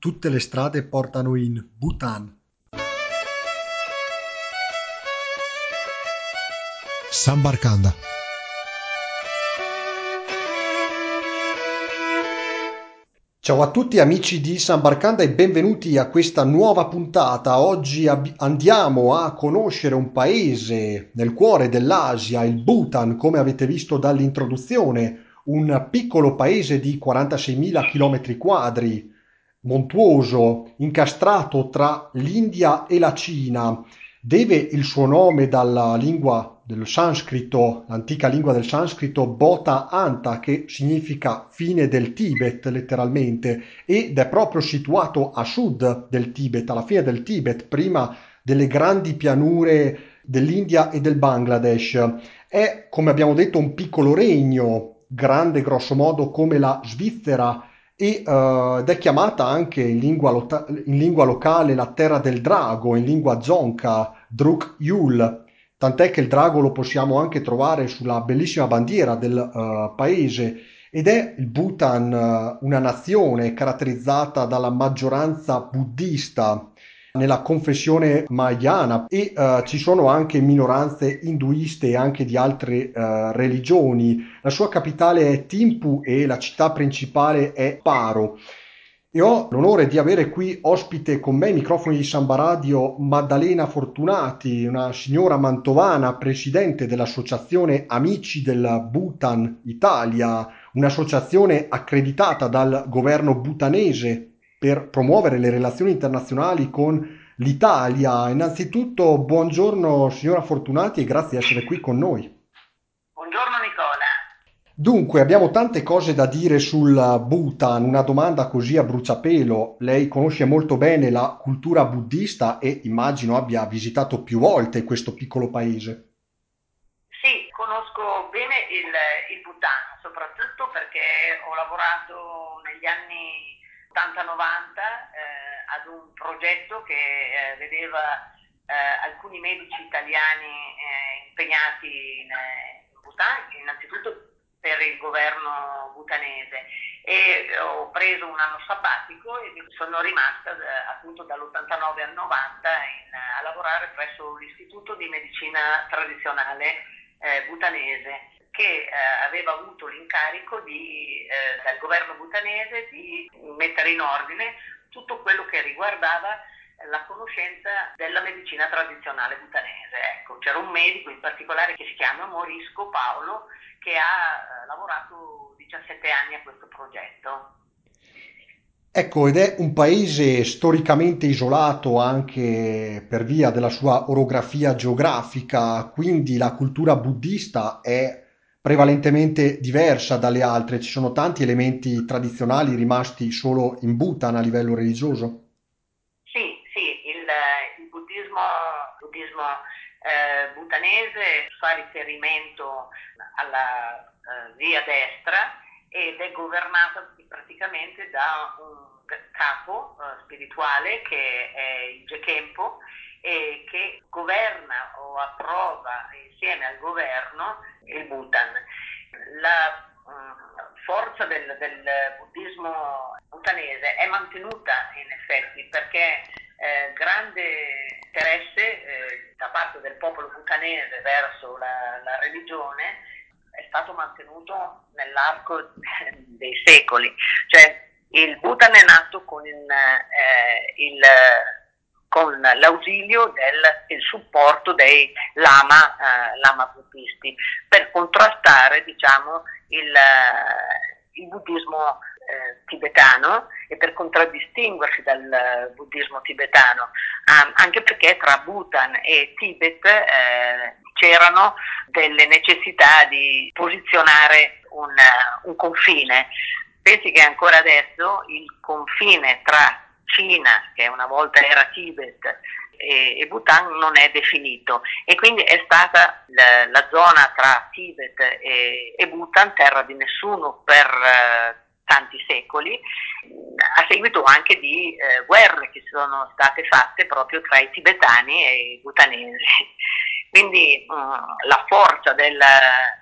tutte le strade portano in Bhutan. Sambarkanda. Ciao a tutti amici di San Barcanda e benvenuti a questa nuova puntata. Oggi ab- andiamo a conoscere un paese nel cuore dell'Asia, il Bhutan, come avete visto dall'introduzione, un piccolo paese di 46.000 km quadri, montuoso, incastrato tra l'India e la Cina. Deve il suo nome dalla lingua del sanscrito, l'antica lingua del sanscrito Bota Anta, che significa fine del Tibet letteralmente, ed è proprio situato a sud del Tibet, alla fine del Tibet, prima delle grandi pianure dell'India e del Bangladesh. È, come abbiamo detto, un piccolo regno, grande grosso modo come la Svizzera, e, uh, ed è chiamata anche in lingua, lo- in lingua, locale la terra del drago, in lingua zonca, Druk Yul. Tant'è che il drago lo possiamo anche trovare sulla bellissima bandiera del uh, paese ed è il Bhutan uh, una nazione caratterizzata dalla maggioranza buddista nella confessione mahayana e uh, ci sono anche minoranze induiste e anche di altre religioni. La sua capitale è Timpu e la città principale è Paro. E ho l'onore di avere qui ospite con me ai microfoni di Samba Radio Maddalena Fortunati, una signora mantovana, presidente dell'associazione Amici del Bhutan Italia, un'associazione accreditata dal governo bhutanese per promuovere le relazioni internazionali con l'Italia. Innanzitutto, buongiorno signora Fortunati e grazie di essere qui con noi. Dunque, abbiamo tante cose da dire sul Bhutan, una domanda così a bruciapelo. Lei conosce molto bene la cultura buddista e immagino abbia visitato più volte questo piccolo paese. Sì, conosco bene il, il Bhutan, soprattutto perché ho lavorato negli anni 80-90 ad un progetto che eh, vedeva eh, alcuni medici italiani eh, impegnati in, eh, in Bhutan, innanzitutto per il governo butanese e ho preso un anno sabbatico e sono rimasta eh, appunto dall'89 al 90 in, a lavorare presso l'Istituto di Medicina Tradizionale eh, Butanese che eh, aveva avuto l'incarico di, eh, dal governo butanese di mettere in ordine tutto quello che riguardava la conoscenza della medicina tradizionale butanese. Ecco, c'era un medico in particolare che si chiama Morisco Paolo che ha eh, lavorato 17 anni a questo progetto. Ecco, ed è un paese storicamente isolato anche per via della sua orografia geografica, quindi la cultura buddista è prevalentemente diversa dalle altre, ci sono tanti elementi tradizionali rimasti solo in Bhutan a livello religioso. Sì, sì, il, il buddismo, buddismo eh, bhutanese fa riferimento alla eh, via destra ed è governata praticamente da un capo eh, spirituale che è il Gekempo e che governa o approva insieme al governo il Bhutan. La uh, forza del, del, buddismo bhutanese è mantenuta in effetti perché eh, grande interesse eh, da parte del popolo bhutanese verso la, la religione è stato mantenuto nell'arco dei secoli. Cioè, il Bhutan è nato con, il, eh, il, con l'ausilio del il supporto dei lama, eh, lama buddisti per contrastare diciamo, il, il buddismo eh, tibetano e per contraddistinguersi dal buddismo tibetano, um, anche perché tra Bhutan e Tibet eh, c'erano delle necessità di posizionare un, un confine. Pensi che ancora adesso il confine tra Cina, che una volta era Tibet, e, e Bhutan non è definito e quindi è stata la, la zona tra Tibet e, e, Bhutan terra di nessuno per eh, tanti secoli, a seguito anche di eh, guerre che sono state fatte proprio tra i tibetani e i bhutanesi. Quindi mh, mm, la forza del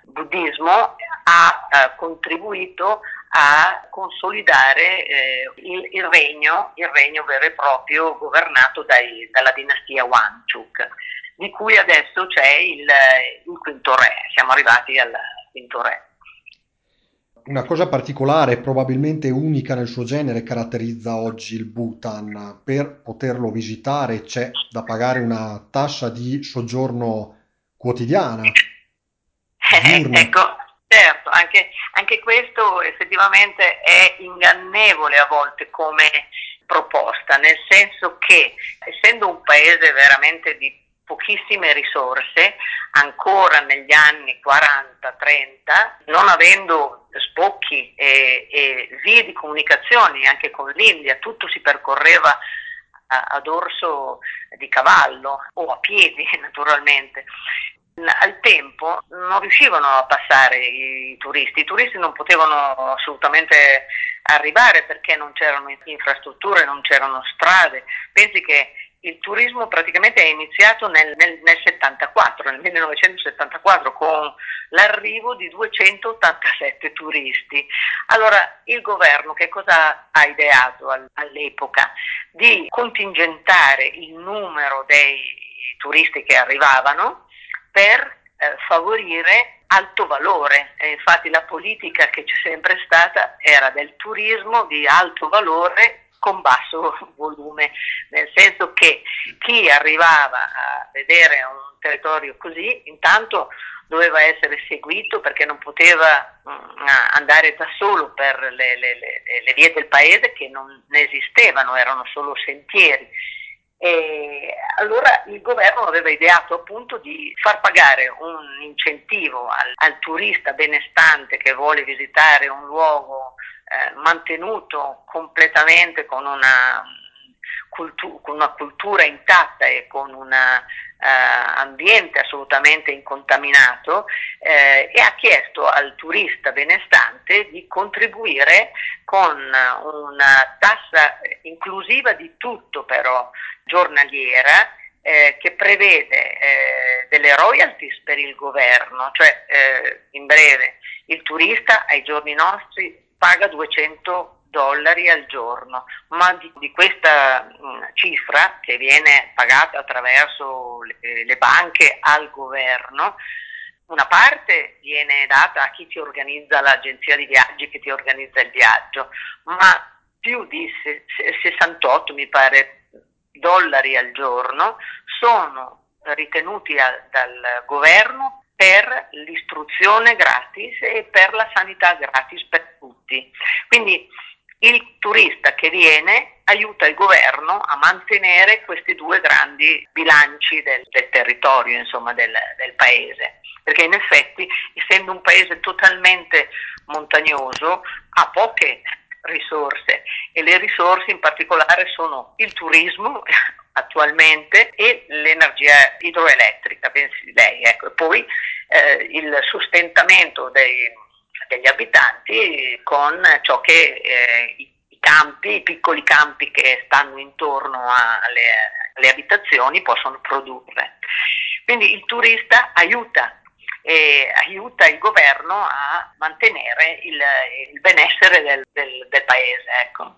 buddismo ha eh, contribuito a consolidare eh, il, il, regno, il regno vero e proprio governato dai, dalla dinastia Wanchuk, di cui adesso c'è il, il quinto re, siamo arrivati al quinto re. Una cosa particolare, probabilmente unica nel suo genere, caratterizza oggi il Bhutan. Per poterlo visitare c'è da pagare una tassa di soggiorno quotidiana. Eh, ecco, certo, anche, anche questo effettivamente è ingannevole a volte come proposta, nel senso che essendo un paese veramente di pochissime risorse, ancora negli anni 40-30, non avendo spocchi e, e, vie di comunicazione anche con l'India, tutto si percorreva a, a dorso di cavallo o a piedi naturalmente al tempo non riuscivano a passare i turisti, i turisti non potevano assolutamente arrivare perché non c'erano infrastrutture, non c'erano strade. Pensi che il turismo praticamente è iniziato nel, nel, nel 74, nel 1974, con l'arrivo di 287 turisti. Allora il governo che cosa ha ideato all'epoca? Di contingentare il numero dei turisti che arrivavano per eh, favorire alto valore. E infatti la politica che c'è sempre stata era del turismo di alto valore con basso volume, nel senso che chi arrivava a vedere un territorio così intanto doveva essere seguito perché non poteva mh, mm, andare da solo per le, le, le, le vie del paese che non esistevano, erano solo sentieri e allora il governo aveva ideato appunto di far pagare un incentivo al, al turista benestante che vuole visitare un luogo eh, mantenuto completamente con una, cultu- con una, cultura intatta e con un uh, ambiente assolutamente incontaminato eh, e ha chiesto al turista benestante di contribuire con una tassa inclusiva di tutto però giornaliera eh, che prevede eh, delle royalties per il governo, cioè eh, in breve il turista ai giorni nostri paga 200 dollari al giorno, ma di, di questa mh, mm, cifra che viene pagata attraverso le, le banche al governo, una parte viene data a chi ti organizza l'agenzia di viaggi che ti organizza il viaggio, ma più di 68 mi pare dollari al giorno sono ritenuti a, dal governo per l'istruzione gratis e per la sanità gratis per tutti. Quindi il turista che viene aiuta il governo a mantenere questi due grandi bilanci del, del territorio, insomma, del, del, paese, perché in effetti, essendo un paese totalmente montagnoso, ha poche risorse e le risorse in particolare sono il turismo attualmente e l'energia idroelettrica, pensi lei, ecco. e poi eh, il sostentamento dei, degli abitanti con ciò che eh, i, i campi, i piccoli campi che stanno intorno alle, alle abitazioni possono produrre. Quindi il turista aiuta e aiuta il governo a mantenere il, il benessere del, del, del paese. Ecco.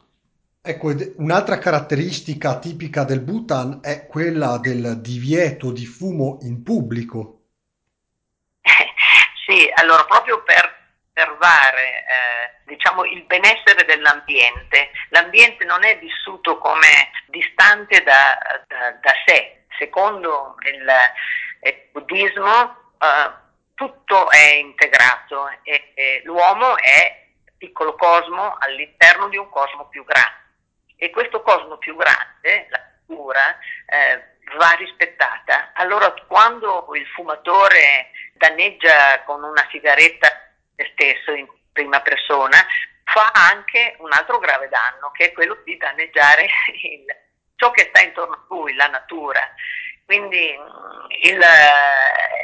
Ecco, un'altra caratteristica tipica del Bhutan è quella del divieto di fumo in pubblico. sì, allora proprio per preservare eh, diciamo, il benessere dell'ambiente, l'ambiente non è vissuto come distante da, da, da sé. Secondo il, il buddismo eh, tutto è integrato e, e l'uomo è piccolo cosmo all'interno di un cosmo più grande e questo cosmo più grande, la natura, eh, va rispettata. Allora quando il fumatore danneggia con una sigaretta stesso in prima persona, fa anche un altro grave danno, che è quello di danneggiare il, ciò che sta intorno a lui, la natura. Quindi mm, il,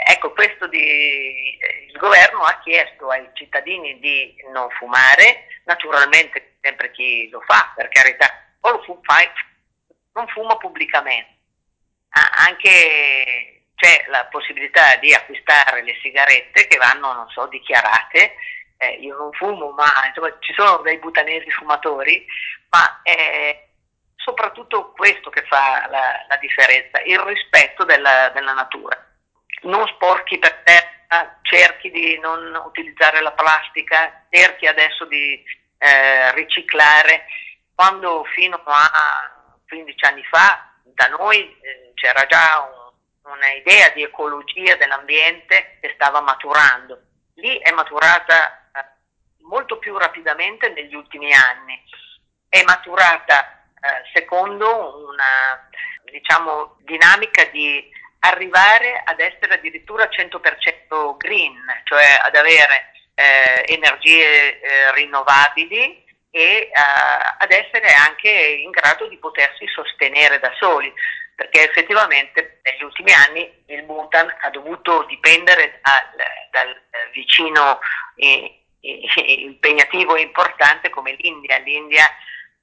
ecco, di, il governo ha chiesto ai cittadini di non fumare, naturalmente sempre chi lo fa, per carità, o lo fu, fai, non fuma pubblicamente. Anche c'è la possibilità di acquistare le sigarette che vanno, non so, dichiarate eh, io non fumo, ma insomma, ci sono dei butanesi fumatori, ma è soprattutto questo che fa la, la differenza, il rispetto della, della natura. Non sporchi per terra, cerchi di non utilizzare la plastica, cerchi adesso di eh, riciclare, quando fino a 15 anni fa da noi eh, c'era già un, una idea di ecologia dell'ambiente che stava maturando. Lì è maturata eh, molto più rapidamente negli ultimi anni. È maturata eh, secondo una diciamo, dinamica di arrivare ad essere addirittura 100% green, cioè ad avere eh, energie eh, rinnovabili e uh, ad essere anche in grado di potersi sostenere da soli, perché effettivamente negli ultimi anni il Bhutan ha dovuto dipendere dal, dal vicino eh, impegnativo e importante come l'India. L'India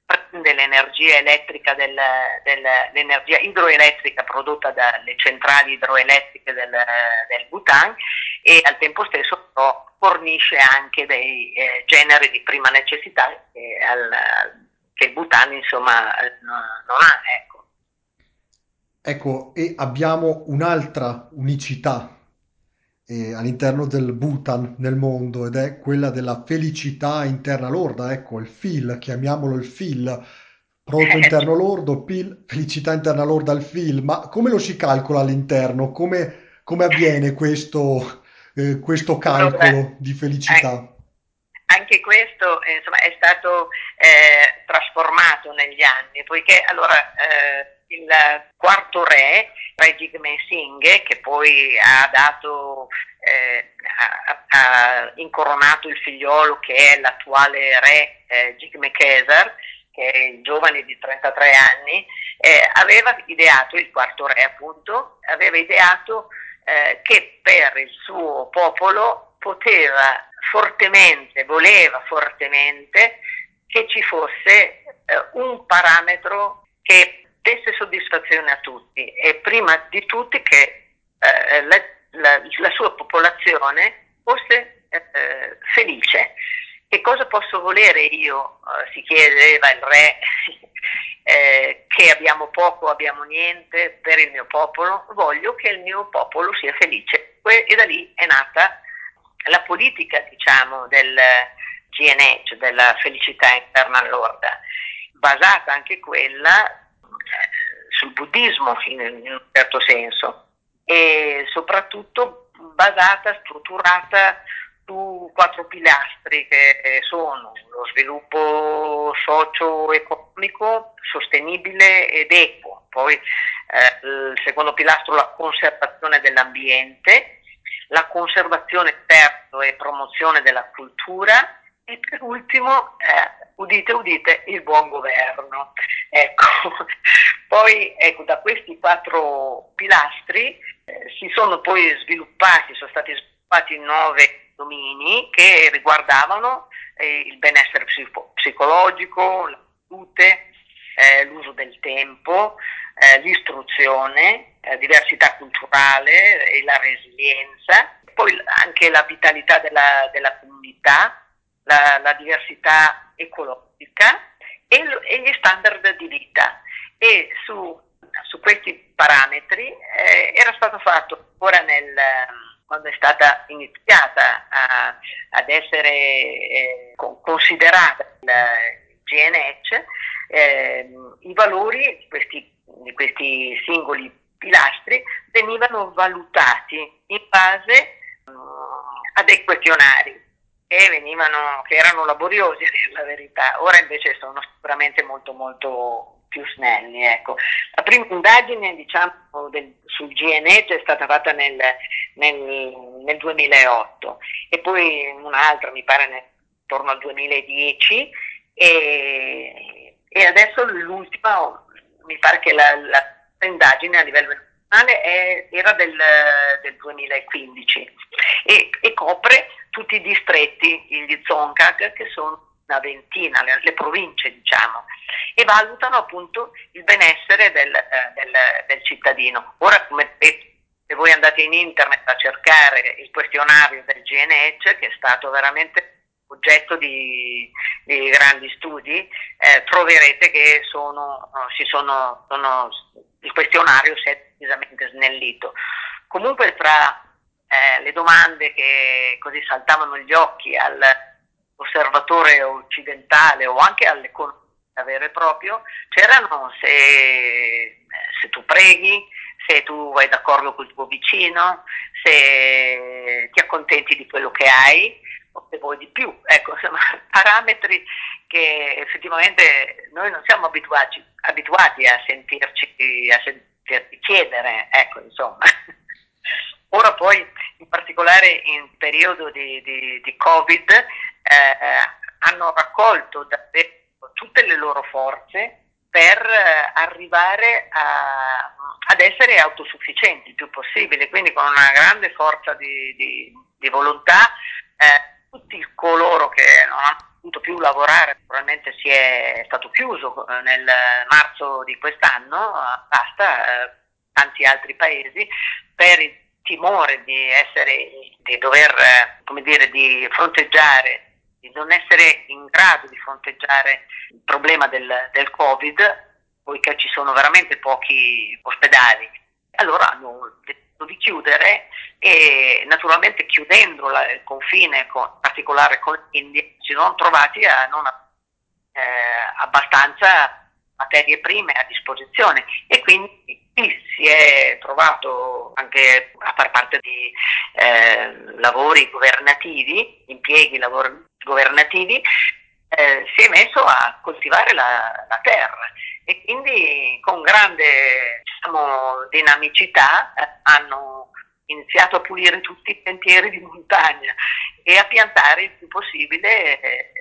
prende l'energia elettrica del, del, l'energia idroelettrica prodotta dalle centrali idroelettriche del, del Bhutan e al tempo stesso però fornisce anche dei eh, generi di prima necessità che, al, che il Bhutan insomma non ha. Ecco. Ecco, e abbiamo un'altra unicità eh, all'interno del Bhutan nel mondo ed è quella della felicità interna lorda, ecco il FIL, chiamiamolo il FIL, prodotto interno lordo, PIL, felicità interna lorda il FIL, ma come lo si calcola all'interno? Come, come avviene questo, eh, questo calcolo di felicità? Anche questo insomma, è stato eh, trasformato negli anni, poiché allora eh, il quarto re, re Jigme Singh, che poi ha dato, eh, ha, ha, incoronato il figliolo che è l'attuale re eh, Jigme Kesar, che è il giovane di 33 anni, eh, aveva ideato, il quarto re appunto, aveva ideato eh, che per il suo popolo poteva fortemente, voleva fortemente che ci fosse eh, un parametro che desse soddisfazione a tutti e prima di tutti che eh, la, la, la, sua popolazione fosse eh, felice. Che cosa posso volere io? Eh, si chiedeva il re, eh, che abbiamo poco, abbiamo niente per il mio popolo, voglio che il mio popolo sia felice. E da lì è nata la politica, diciamo, del GNH, della felicità interna lorda, basata anche quella buddismo in, un certo senso e soprattutto basata, strutturata su quattro pilastri che sono lo sviluppo socio-economico sostenibile ed equo, poi eh, il secondo pilastro la conservazione dell'ambiente, la conservazione terzo e promozione della cultura ultimo, eh, udite udite, il buon governo. Ecco. Poi ecco, da questi quattro pilastri eh, si sono poi sviluppati, sono stati sviluppati nove domini che riguardavano eh, il benessere psico- psicologico, la salute, eh, l'uso del tempo, eh, l'istruzione, la diversità culturale e la resilienza, poi anche la vitalità della, della comunità, la, la diversità ecologica e, e, gli standard di vita. E su, su questi parametri eh, era stato fatto ora nel, quando è stata iniziata a, ad essere eh, considerata il GNH, eh, i valori di questi, di questi, singoli pilastri venivano valutati in base uh, ad questionari che, venivano, che erano laboriosi a dire la verità, ora invece sono sicuramente molto molto più snelli. Ecco. La prima indagine diciamo, del, sul GNH è stata fatta nel, nel, nel, 2008 e poi un'altra mi pare nel, intorno al 2010 e, e adesso l'ultima mi pare che la, la indagine a livello nazionale era del, del 2015 e, e, copre tutti i distretti, gli Zonkag, che sono una ventina, le, le, province diciamo, e valutano appunto il benessere del, eh, del, del cittadino. Ora, come se voi andate in internet a cercare il questionario del GNH, che è stato veramente oggetto di, di grandi studi, eh, troverete che sono, sono, sono, il questionario si è decisamente snellito. Comunque tra eh, le domande che così saltavano gli occhi all'osservatore occidentale o anche all'economia vero e proprio, c'erano se, se tu preghi, se tu vai d'accordo col tuo vicino, se ti accontenti di quello che hai o se vuoi di più. Ecco, insomma, parametri che effettivamente noi non siamo abituati, abituati a sentirci, a sentirci chiedere, ecco, insomma. Ora poi, in particolare in periodo di, di, di Covid, eh, hanno raccolto davvero tutte le loro forze per eh, arrivare a, ad essere autosufficienti il più possibile, quindi con una grande forza di, di, di volontà. Eh, tutti coloro che non hanno potuto più lavorare, probabilmente si è stato chiuso eh, nel marzo di quest'anno, basta, eh, tanti altri paesi, per il timore di essere, di dover, come dire, di fronteggiare di non essere in grado di fronteggiare il problema del, del Covid, poiché ci sono veramente pochi ospedali, allora hanno deciso di chiudere e naturalmente chiudendo la, il confine, con, in particolare con l'India, si sono trovati a non eh, abbastanza materie prime a disposizione. E quindi si è trovato anche a far parte di eh, lavori governativi, impieghi lavori governativi, eh, si è messo a coltivare la, la, terra e quindi con grande diciamo, dinamicità eh, hanno iniziato a pulire tutti i sentieri di montagna e a piantare il più possibile eh,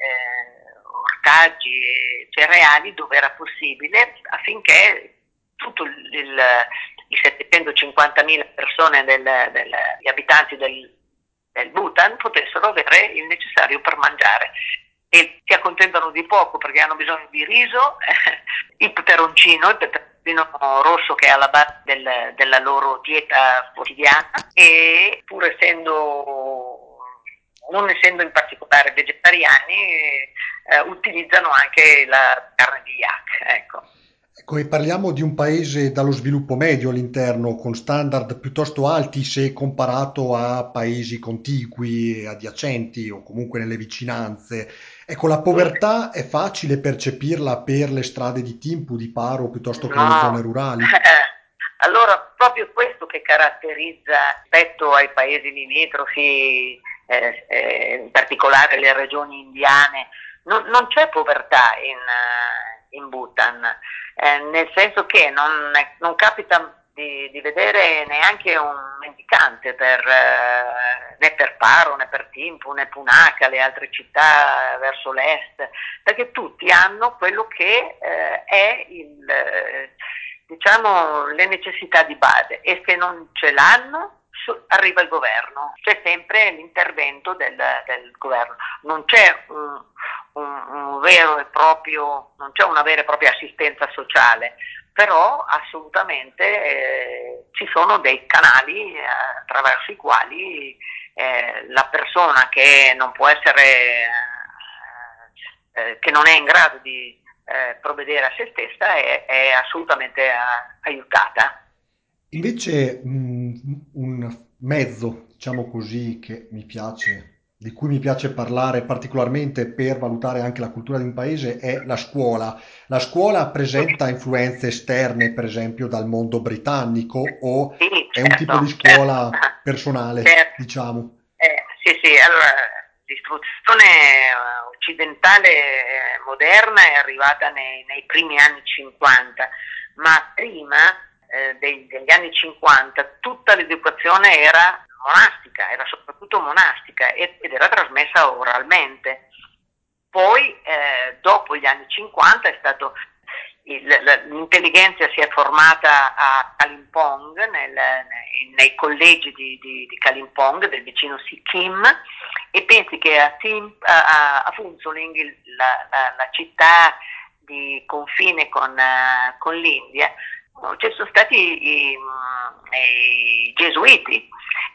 ortaggi e cereali dove era possibile affinché tutti i 750.000 persone, del, del, gli abitanti del, del Bhutan potessero avere il necessario per mangiare e si accontentano di poco perché hanno bisogno di riso, il peperoncino, il peperoncino rosso che è alla base del, della loro dieta quotidiana e pur essendo, non essendo in particolare vegetariani, eh, utilizzano anche la carne di yak. Ecco. Ecco, e parliamo di un paese dallo sviluppo medio all'interno, con standard piuttosto alti se comparato a paesi contigui, adiacenti o comunque nelle vicinanze. Ecco, la povertà è facile percepirla per le strade di Timpu, di Paro, piuttosto che nelle zone rurali? allora, proprio questo che caratterizza rispetto ai paesi limitrofi, eh, eh, in particolare le regioni indiane, non, non c'è povertà in, eh, in Bhutan, eh, nel senso che non, non capita di, di, vedere neanche un mendicante per, eh, né per Paro, né per Timpu, né Punaka, le altre città verso l'est, perché tutti hanno quello che eh, è il, eh, diciamo, le necessità di base e se non ce l'hanno arriva il governo, c'è sempre l'intervento del, del governo, non c'è un, un, un, vero e proprio, non c'è una vera e propria assistenza sociale, però assolutamente eh, ci sono dei canali eh, attraverso i quali eh, la persona che non può essere, eh, eh, che non è in grado di eh, provvedere a se stessa è, è assolutamente aiutata. Invece un mezzo, diciamo così, che mi piace di cui mi piace parlare particolarmente per valutare anche la cultura di un paese è la scuola. La scuola presenta influenze esterne, per esempio, dal mondo britannico o sì, è un tipo di certo, scuola certo. personale, certo. diciamo? Eh, sì, sì, allora l'istruzione eh, occidentale eh, moderna è arrivata nei, nei primi anni 50, ma prima eh, dei, degli anni 50 tutta l'educazione era monastica, era soprattutto monastica ed, era trasmessa oralmente. Poi, eh, dopo gli anni 50, è stato il, l'intelligenza si è formata a Kalimpong, nel, nei, nei, collegi di, di, di, Kalimpong, del vicino Sikkim, e pensi che a, Sim, a, a Funzoling, la, la, la, città di confine con, uh, con l'India, ci sono stati i, i gesuiti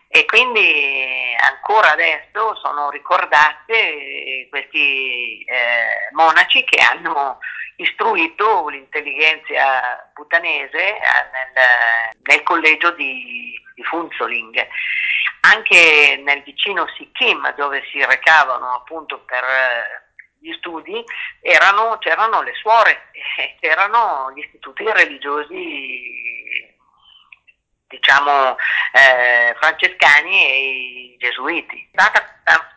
e quindi ancora adesso sono ricordate questi eh, monaci che hanno istruito l'intelligenza butanese eh, nel, nel collegio di, di, Funzoling. Anche nel vicino Sikkim, dove si recavano appunto per gli studi, erano, c'erano le suore, c'erano gli istituti religiosi diciamo eh, francescani e i gesuiti. È stata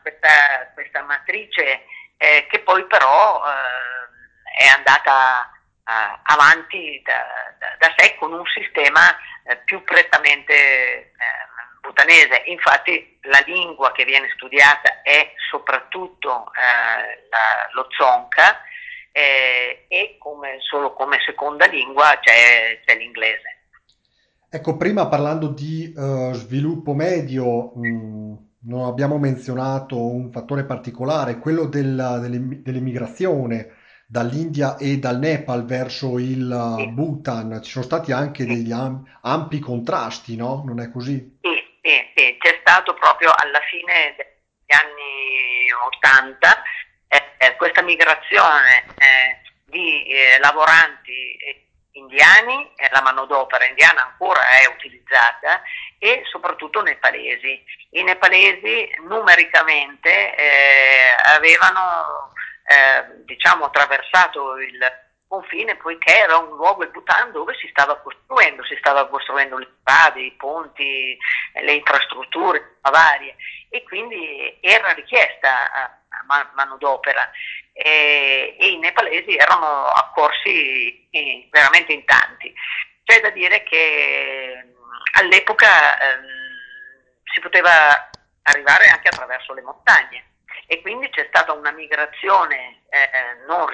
questa, questa matrice eh, che poi però eh, è andata eh, avanti da, da, da, sé con un sistema eh, più prettamente eh, butanese. Infatti la lingua che viene studiata è soprattutto la, lo zonca e come, solo come seconda lingua c'è, c'è l'inglese. Ecco, prima parlando di uh, sviluppo medio, mh, mm, non abbiamo menzionato un fattore particolare, quello della, dell'immigrazione dall'India e dal Nepal verso il uh, Bhutan. Ci sono stati anche degli am- ampi contrasti, no? Non è così? Sì, sì, sì. Proprio alla fine degli anni 80 eh, eh, questa migrazione eh, di eh, lavoranti indiani, eh, la manodopera indiana ancora è utilizzata e soprattutto nepalesi. I nepalesi numericamente eh, avevano eh, diciamo, attraversato il confine poiché era un luogo, il Bhutan, dove si stava costruendo, si stava costruendo le strade, i ponti, le infrastrutture varie. E quindi era richiesta manodopera. E, e i nepalesi erano accorsi in, veramente in tanti. C'è da dire che all'epoca ehm, si poteva arrivare anche attraverso le montagne. E quindi c'è stata una migrazione eh, non,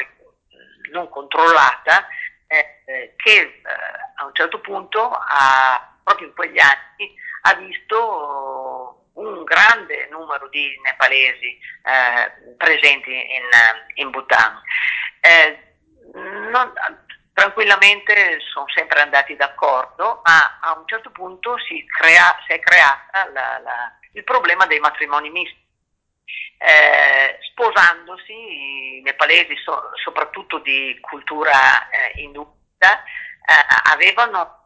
non, controllata eh, eh che eh, a un certo punto ha, proprio in quegli anni ha visto un grande numero di nepalesi eh, presenti in, in Bhutan. Eh, non, tranquillamente sono sempre andati d'accordo, ma a un certo punto si, crea, si è creato il problema dei matrimoni misti. Eh, sposandosi i nepalesi, so, soprattutto di cultura eh, induista, eh, avevano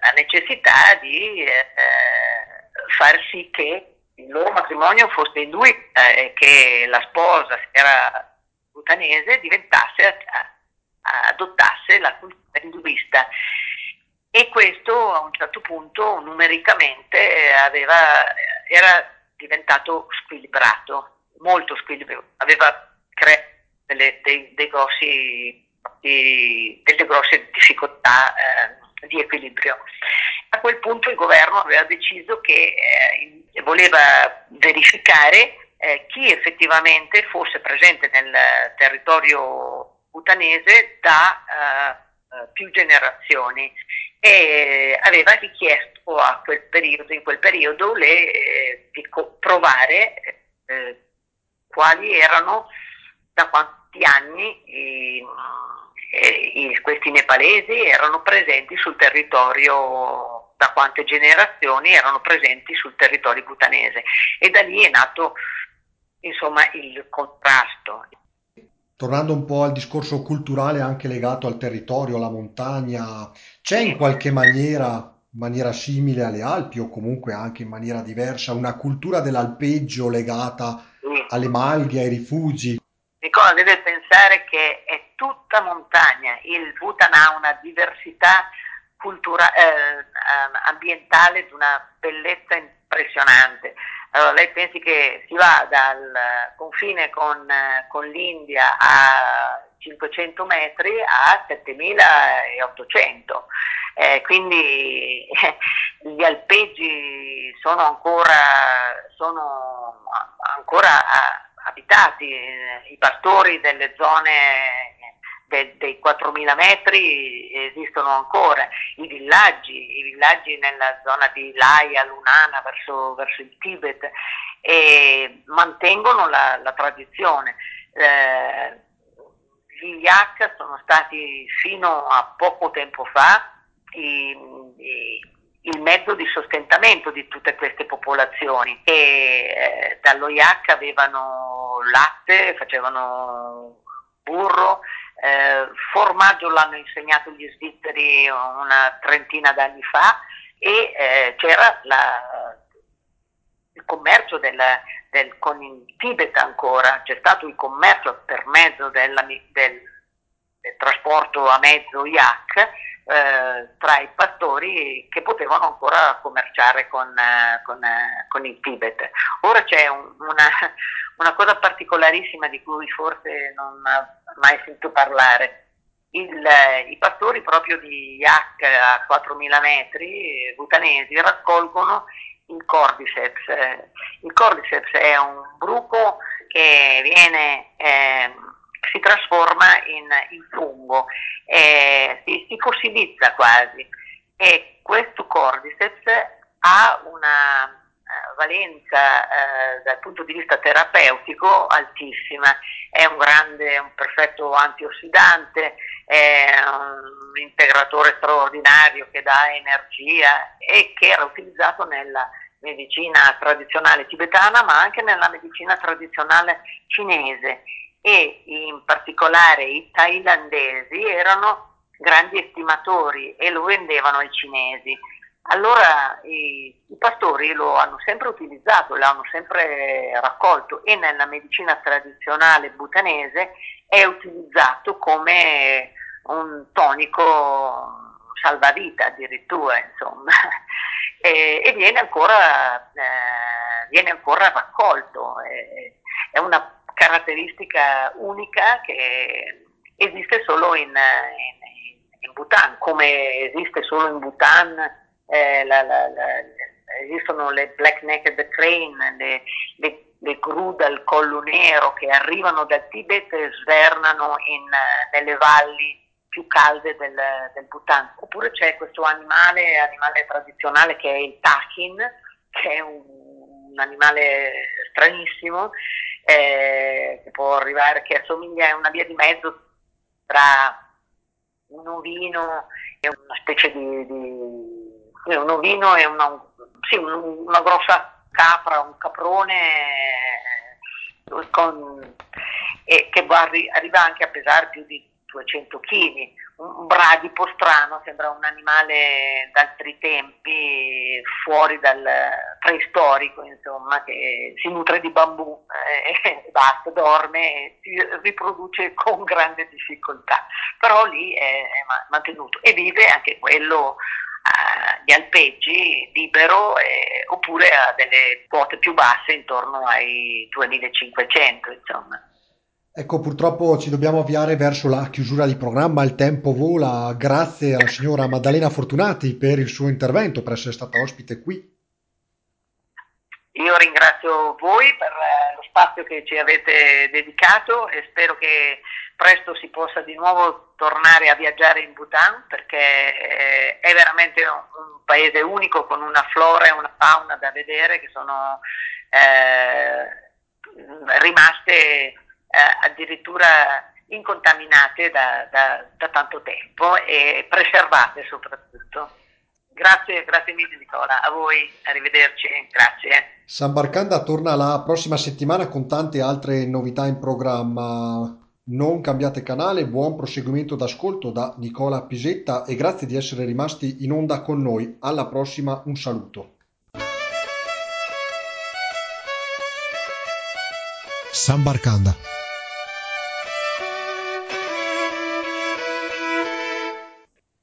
la necessità di eh, far sì che il loro matrimonio fosse induista e che la sposa, se era butanese, diventasse, adottasse la cultura induista. E questo a un certo punto numericamente aveva, era diventato squilibrato, molto squilibrato, aveva creato delle, dei, dei grossi, di, delle grosse difficoltà eh, di equilibrio. A quel punto il governo aveva deciso che eh, voleva verificare eh, chi effettivamente fosse presente nel territorio butanese da eh, eh più generazioni e aveva richiesto a quel periodo, in quel periodo le, eh, di provare eh, quali erano da quanti anni i, i, questi nepalesi erano presenti sul territorio da quante generazioni erano presenti sul territorio butanese e da lì è nato insomma il contrasto. Tornando un po' al discorso culturale anche legato al territorio, alla montagna, c'è in qualche maniera, maniera simile alle Alpi o comunque anche in maniera diversa una cultura dell'alpeggio legata alle malghe, ai rifugi? Nicola deve pensare che è tutta montagna, il Bhutan ha una diversità cultura, eh, ambientale di una bellezza impressionante. Allora, lei pensi che si va dal confine con, con l'India a 500 metri a 7800, eh, quindi gli alpeggi sono ancora, sono ancora abitati, i pastori delle zone de, dei 4.000 metri esistono ancora, i villaggi, i villaggi nella zona di Laia, Lunana, verso, verso il Tibet, e mantengono la, la tradizione. Eh, gli yak sono stati fino a poco tempo fa i, i, il mezzo di sostentamento di tutte queste popolazioni che eh, dallo yak avevano latte, facevano burro, eh, formaggio l'hanno insegnato gli svizzeri una trentina d'anni fa e eh, c'era la, il commercio del, del, con il Tibet ancora, c'è stato il commercio per mezzo della, del, del, trasporto a mezzo yak eh, tra i pastori che potevano ancora commerciare con, eh, con, eh, con il Tibet. Ora c'è un, una, una cosa particolarissima di cui forse non ha mai sentito parlare. Il, I pastori proprio di Yak a 4.000 metri butanesi raccolgono il cordyceps. Il cordyceps è un bruco che viene, eh, si trasforma in, in fungo, eh, si, si, fossilizza quasi e questo cordyceps ha una valenza uh, dal punto di vista terapeutico altissima, è un grande, un perfetto antiossidante, è un integratore straordinario che dà energia e che era utilizzato nella medicina tradizionale tibetana ma anche nella medicina tradizionale cinese e in particolare i thailandesi erano grandi estimatori e lo vendevano ai cinesi. Allora i, i pastori lo hanno sempre utilizzato, l'hanno sempre raccolto e nella medicina tradizionale butanese è utilizzato come un tonico salvavita addirittura, insomma, e, e viene, ancora, eh, viene, ancora, raccolto. Eh, è una caratteristica unica che esiste solo in, in, in Bhutan, come esiste solo in Bhutan eh, la, la, la, esistono le black naked crane, le, le le gru dal collo nero che arrivano dal Tibet e svernano in, nelle valli più calde del, del Bhutan. Oppure c'è questo animale, animale tradizionale che è il takin, che è un, un animale stranissimo, eh, che può arrivare, che assomiglia a una via di mezzo tra un ovino e una specie di, di un ovino e una, sì, un, una grossa capra, un caprone con, e che arriva anche a pesare più di 200 kg, un bradipo strano, sembra un animale d'altri tempi, fuori dal preistorico, insomma, che si nutre di bambù eh, e basta, dorme e si riproduce con grande difficoltà, però lì è, è mantenuto e vive anche quello agli alpeggi libero eh, oppure a delle quote più basse intorno ai 2500 insomma. Ecco, purtroppo ci dobbiamo avviare verso la chiusura di programma, il tempo vola. Grazie alla signora Maddalena Fortunati per il suo intervento, per essere stata ospite qui. Io ringrazio voi per eh, lo spazio che ci avete dedicato e spero che presto si possa di nuovo tornare a viaggiare in Bhutan perché eh, è veramente un, paese unico con una flora e una fauna da vedere che sono eh, rimaste eh, addirittura incontaminate da, da, da, tanto tempo e preservate soprattutto. Grazie, grazie mille Nicola, a voi, arrivederci, grazie. San Barcanda torna la prossima settimana con tante altre novità in programma. Non cambiate canale, buon proseguimento d'ascolto da Nicola Pisetta e grazie di essere rimasti in onda con noi. Alla prossima, un saluto. San Barcanda